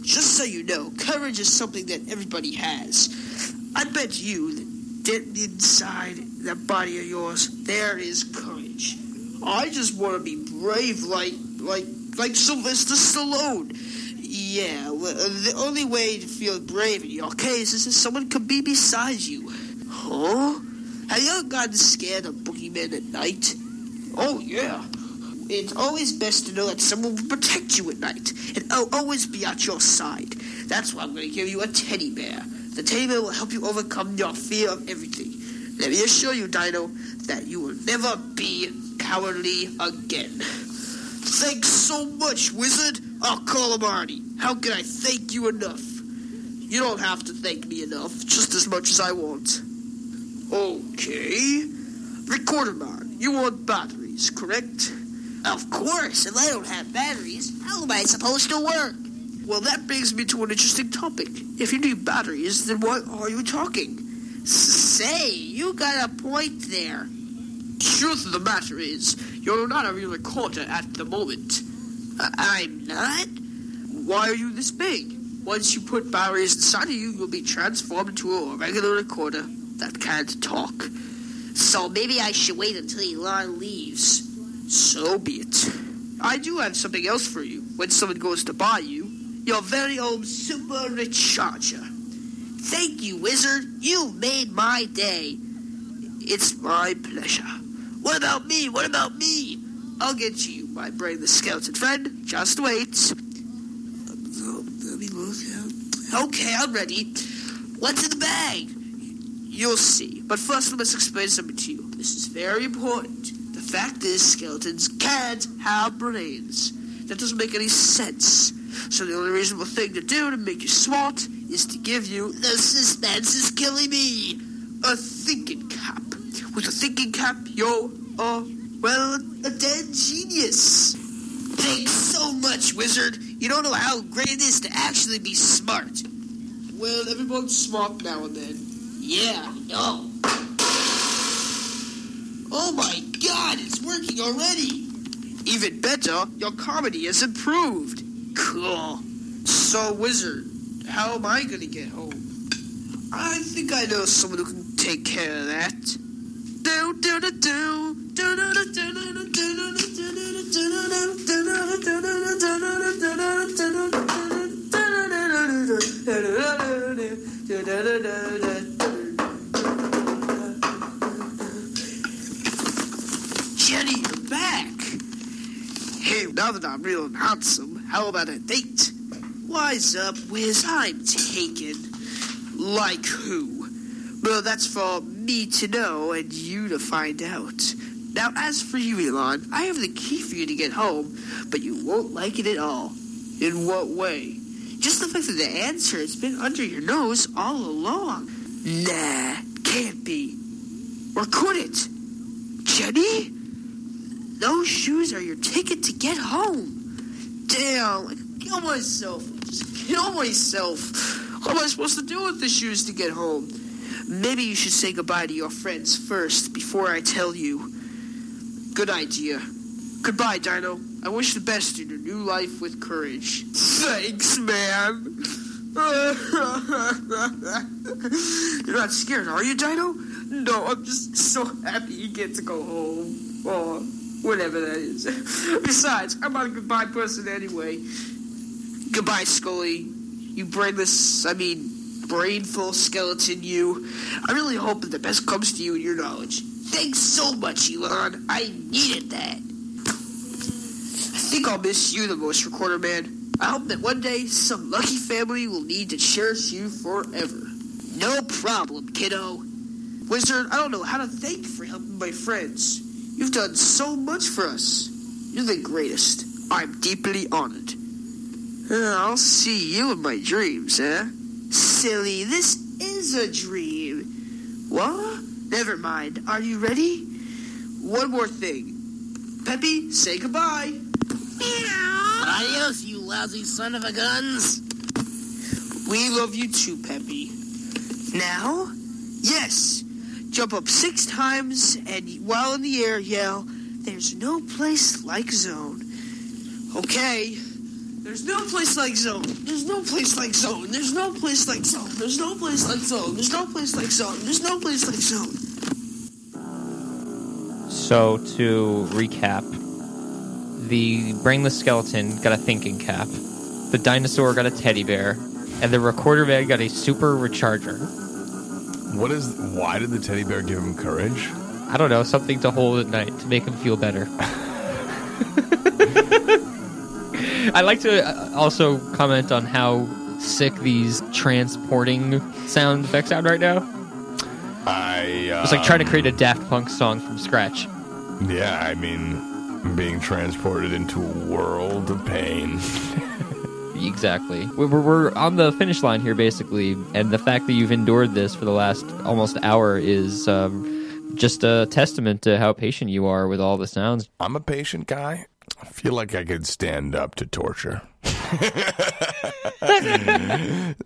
B: Just so you know, courage is something that everybody has. I bet you that dead inside that body of yours, there is courage. I just want to be brave like, like, like Sylvester Stallone. Yeah, well, uh, the only way to feel brave in your case is if someone could be beside you. Huh? Have you ever gotten scared of boogeymen at night? Oh, yeah. It's always best to know that someone will protect you at night and I'll always be at your side. That's why I'm going to give you a teddy bear. The teddy bear will help you overcome your fear of everything. Let me assure you, Dino, that you will never be cowardly again. Thanks so much, wizard. I'll call him Arnie. How can I thank you enough? You don't have to thank me enough, just as much as I want. Okay. Recorder man, you want batteries, correct?
H: Of course, if I don't have batteries, how am I supposed to work?
B: Well, that brings me to an interesting topic. If you need batteries, then why are you talking?
H: Say, you got a point there.
B: Truth of the matter is, you're not a real recorder at the moment.
H: Uh, I'm not?
B: Why are you this big? Once you put batteries inside of you, you'll be transformed into a regular recorder that can't talk.
H: So maybe I should wait until Elon leaves.
B: So be it. I do have something else for you. When someone goes to buy you, your very own super recharger.
H: Thank you, wizard. You made my day.
B: It's my pleasure. What about me? What about me? I'll get you, my brain the skeleton friend. Just wait. Okay, I'm ready.
H: What's in the bag?
B: You'll see. But first, let us explain something to you. This is very important. The fact is, skeletons can't have brains. That doesn't make any sense. So the only reasonable thing to do to make you smart is to give you
H: the suspense is killing me.
B: A thinking cap. With a thinking cap, you're a well, a dead genius.
H: Thanks so much, wizard. You don't know how great it is to actually be smart.
B: Well, everyone's smart now and then.
H: Yeah, no. Oh my god, it's working already.
B: Even better, your comedy has improved.
H: Cool.
B: So, wizard, how am I gonna get home? I think I know someone who can take care of that. Do do do do do do do do do do Jenny, you're back. Hey, now that I'm real and handsome, how about a date? Wise up, Wiz, I'm taken. Like who? Well, that's for me to know and you to find out. Now, as for you, Elon, I have the key for you to get home, but you won't like it at all. In what way? Just the fact that the answer has been under your nose all along. Nah, can't be. Or could it? Jenny? Those shoes are your ticket to get home. Damn, kill myself. Just kill myself. What am I supposed to do with the shoes to get home? Maybe you should say goodbye to your friends first before I tell you. Good idea. Goodbye, Dino. I wish the best in your new life with courage. Thanks, man. You're not scared, are you, Dino? No, I'm just so happy you get to go home. Or whatever that is. Besides, I'm not a goodbye person anyway. Goodbye, Scully. You brainless, I mean, brainful skeleton, you. I really hope that the best comes to you in your knowledge.
H: Thanks so much, Elon. I needed that.
B: I think I'll miss you the most, Recorder Man. I hope that one day some lucky family will need to cherish you forever.
H: No problem, kiddo.
B: Wizard, I don't know how to thank you for helping my friends. You've done so much for us. You're the greatest. I'm deeply honored. I'll see you in my dreams, eh? Silly, this is a dream. What? Never mind. Are you ready? One more thing. Peppy, say goodbye. Meow.
H: Adios, you lousy son of a guns.
B: We love you too, Peppy. Now, yes, jump up six times and while in the air yell, There's no place like zone. Okay. There's no place like zone. There's no place like zone. There's no place like zone. There's no place like zone. There's no place like zone. There's no place like zone.
G: So to recap, the brainless skeleton got a thinking cap, the dinosaur got a teddy bear, and the recorder man got a super recharger.
A: What is? Why did the teddy bear give him courage?
G: I don't know, something to hold at night to make him feel better. I like to uh, also comment on how sick these transporting sound effects sound right now.
A: I. Uh,
G: It's like trying to create a Daft Punk song from scratch.
A: Yeah, I mean, being transported into a world of pain.
G: Exactly. We're, we're- we're on the finish line here, basically, and the fact that you've endured this for the last almost hour is um, just a testament to how patient you are with all the sounds.
A: I'm a patient guy. I feel like I could stand up to torture.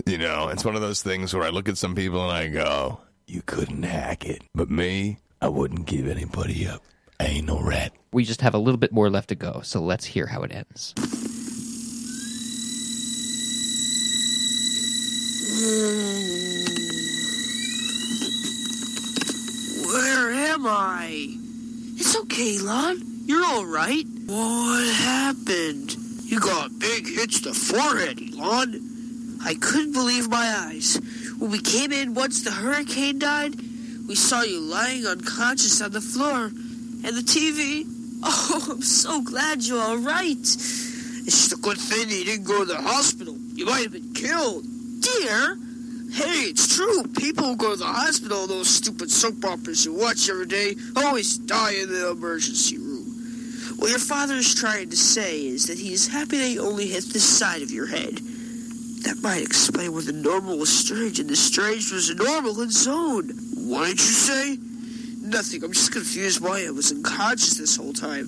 A: you know, it's one of those things where I look at some people and I go, You couldn't hack it. But me, I wouldn't give anybody up. I ain't no rat.
G: We just have a little bit more left to go, so let's hear how it ends.
B: Where am I? It's okay, Lon. You're all right. What happened? You got big hits to the forehead, Elon. I couldn't believe my eyes. When we came in once the hurricane died, we saw you lying unconscious on the floor. And the TV. Oh, I'm so glad you're all right. It's just a good thing you didn't go to the hospital. You might have been killed. Dear? Hey, it's true. People who go to the hospital, those stupid soap operas you watch every day, always die in the emergency. What your father is trying to say is that he is happy that you only hit this side of your head. That might explain why the normal was strange and the strange was normal in zone. What did you say? Nothing. I'm just confused why I was unconscious this whole time.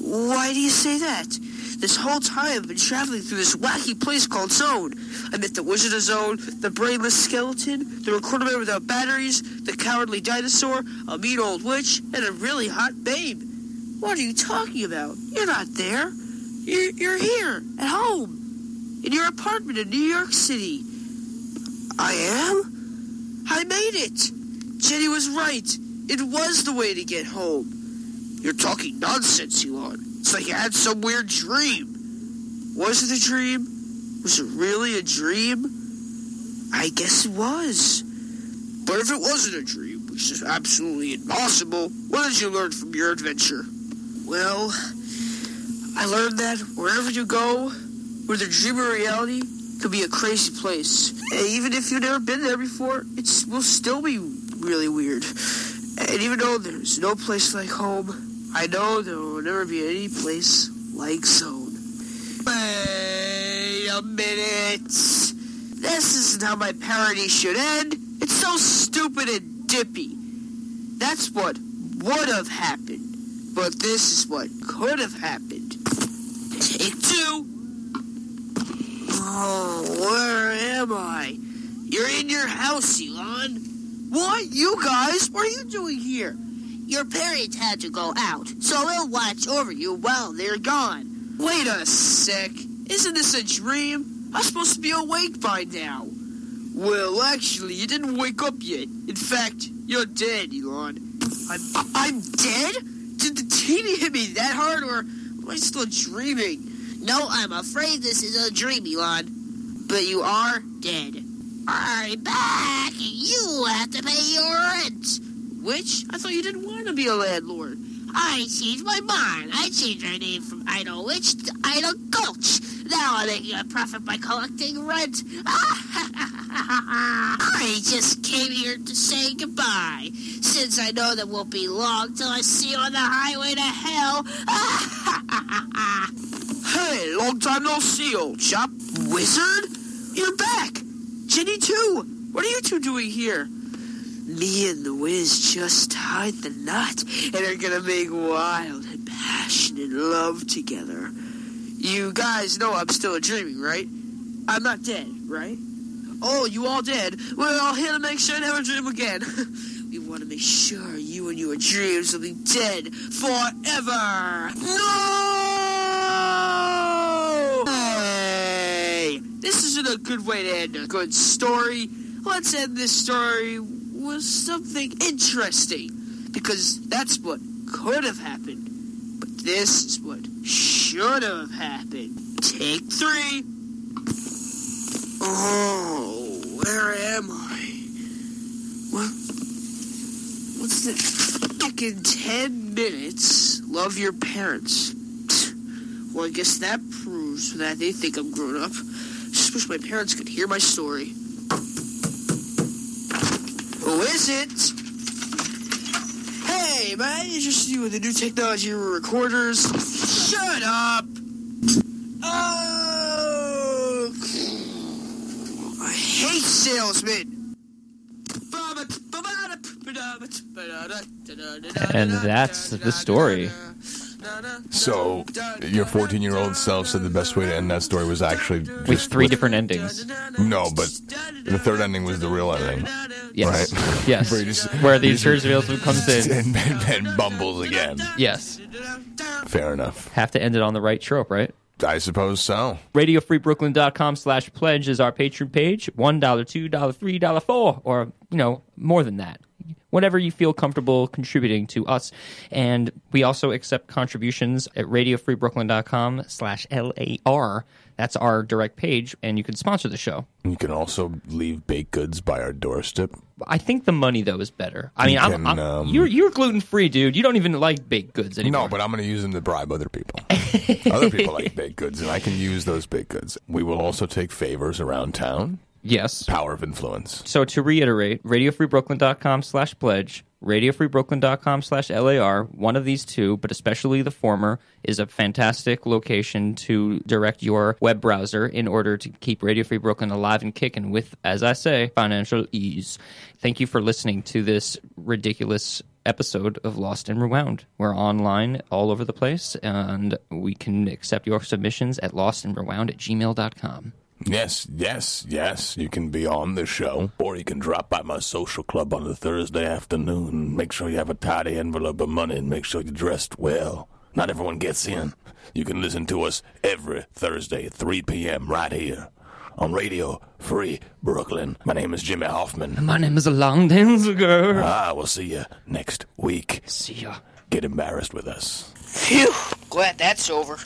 B: Why do you say that? This whole time I've been traveling through this wacky place called Zone. I met the Wizard of Zone, the brainless skeleton, the recorder man without batteries, the cowardly dinosaur, a mean old witch, and a really hot babe. What are you talking about? You're not there. You're, you're here, at home, in your apartment in New York City. I am? I made it. Jenny was right. It was the way to get home. You're talking nonsense, Elon. It's like you had some weird dream. Was it a dream? Was it really a dream? I guess it was. But if it wasn't a dream, which is absolutely impossible, what did you learn from your adventure? Well, I learned that wherever you go, where the dream or reality could be a crazy place. And even if you've never been there before, it will still be really weird. And even though there's no place like home, I know there will never be any place like Zone. Wait a minute. This isn't how my parody should end. It's so stupid and dippy. That's what would have happened. But this is what could have happened. Take two. Oh, where am I? You're in your house, Elon. What? You guys? What are you doing here? Your parents had to go out, so we'll watch over you while they're gone. Wait a sec. Isn't this a dream? I'm supposed to be awake by now. Well, actually, you didn't wake up yet. In fact, you're dead, Elon. I'm, I'm dead? Did the TV hit me that hard, or am I still dreaming? No, I'm afraid this is a dream, Elon. But you are dead. I'm back, and you have to pay your rent. Which? I thought you didn't want to be a landlord. I changed my mind. I changed my name from Idle Witch to Idle Gulch. Now I'm making a profit by collecting rent. I just came here to say goodbye, since I know that won't be long till I see you on the highway to hell. hey, long time no see, old chap. Wizard? You're back. Jenny, too. What are you two doing here? Me and the Wiz just tied the knot and are gonna make wild and passionate love together. You guys know I'm still dreaming, right? I'm not dead, right? Oh, you all dead? We're all here to make sure I never dream again. we want to make sure you and your dreams will be dead forever. No! Hey! This isn't a good way to end a good story. Let's end this story with something interesting. Because that's what could have happened. But this is what should have happened. Take three. Oh, where am I? What? What's that? Back in ten minutes. Love your parents. Well, I guess that proves that they think I'm grown up. Just wish my parents could hear my story. Who is it? Hey, Hey, man, you just see with the new technology recorders. Shut up. Oh, I hate salesmen.
G: And that's the story.
A: So, your 14 year old self said the best way to end that story was actually
G: With
A: just
G: three different endings.
A: No, but the third ending was the real ending.
G: Yes.
A: Right?
G: Yes.
A: Where, just,
G: Where the
A: he just-
G: insurance salesman comes in.
A: and, and, bumbles again.
G: Yes.
A: Fair enough.
G: Have to end it on the right trope, right?
A: I suppose so.
G: RadioFreeBrooklyn.com slash pledge is our patron page. $1, $2, $3, 4, or, you know, more than that. Whatever you feel comfortable contributing to us. And we also accept contributions at RadioFreeBrooklyn.com slash LAR. That's our direct page, and you can sponsor the show.
A: You can also leave baked goods by our doorstep.
G: I think the money, though, is better. I mean,
A: You
G: I'm,
A: can,
G: I'm-
A: um,
G: you're, you're gluten free, dude. You don't even like baked goods anymore.
A: No, but I'm going to use them to bribe other people. other people like baked goods, and I can use those baked goods. We will also take favors around town.
G: Yes.
A: Power of influence.
G: So to reiterate, radiofreebrooklyn.com slash pledge, radiofreebrooklyn.com slash LAR, one of these two, but especially the former, is a fantastic location to direct your web browser in order to keep Radio Free Brooklyn alive and kicking with, as I say, financial ease. Thank you for listening to this ridiculous episode of Lost and Rewound. We're online all over the place, and we can accept your submissions at lostandrewound at gmail.com.
A: Yes, yes, yes. You can be on the show, or you can drop by my social club on a Thursday afternoon. Make sure you have a tidy envelope of money and make sure you're dressed well. Not everyone gets in. You can listen to us every Thursday at 3 p.m. right here on Radio Free Brooklyn. My name is Jimmy Hoffman.
G: My name is Elon Danziger.
A: Ah, we'll see you next week.
G: See ya.
A: Get embarrassed with us.
B: Phew, glad that's over.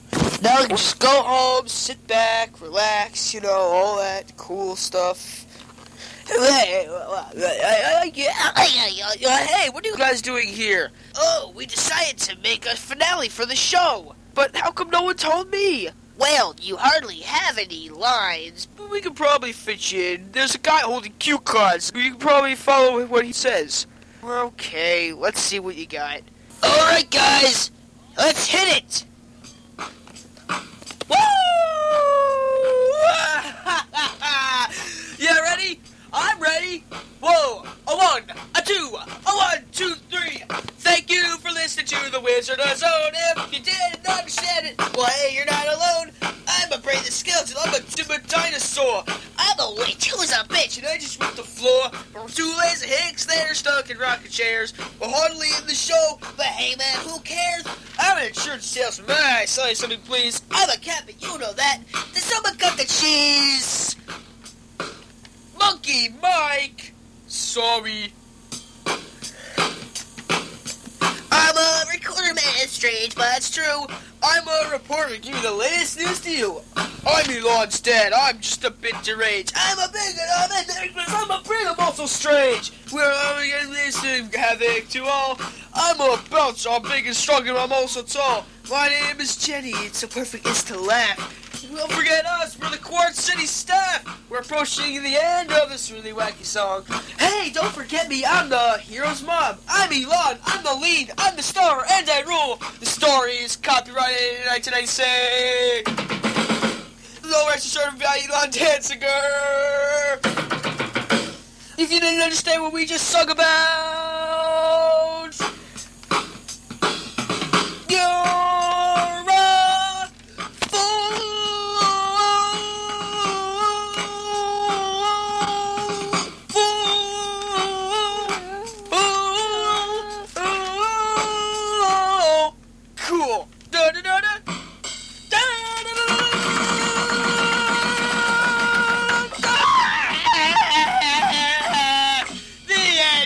B: Now we can just go home, sit back, relax, you know, all that cool stuff. Hey, what are you guys doing here? Oh, we decided to make a finale for the show. But how come no one told me? Well, you hardly have any lines. But we could probably fit you in. There's a guy holding cue cards. You can probably follow what he says. Okay, let's see what you got. Alright, guys, let's hit it! Woo! yeah, ready? I'm ready. Whoa, a one, a two, a one, two, three. Thank you for listening to the Wizard of Zone. If you didn't understand it, well, hey, you're not alone. I'm a brain skeleton. I'm a, a dinosaur. I'm a witch who's a bitch, and I just ripped the floor from two lazy hicks that are stuck in rocking chairs. We're hardly in the show, but hey, man, who cares? Say something, please? I'm a cat, but you know that. Does someone cut the cheese? Monkey Mike! Sorry. I'm a recorder man, it's strange, but it's true. I'm a reporter, give me the latest news to you. I'm Elon's dad, I'm just a bit deranged. I'm a bigot, I'm a dangerous, I'm a freak, I'm also strange. We're only gonna listen havoc to all. I'm a bouncer, I'm big and strong, and I'm also tall. My name is Jenny, it's so perfect, it's to laugh. Don't forget us, we're the Quartz City staff. We're approaching the end of this really wacky song. Hey, don't forget me, I'm the hero's mom. I'm Elon, I'm the lead, I'm the star, and I rule. The story is copyrighted in 1996. No rights reserved by Elon Danziger. If you didn't understand what we just sung about,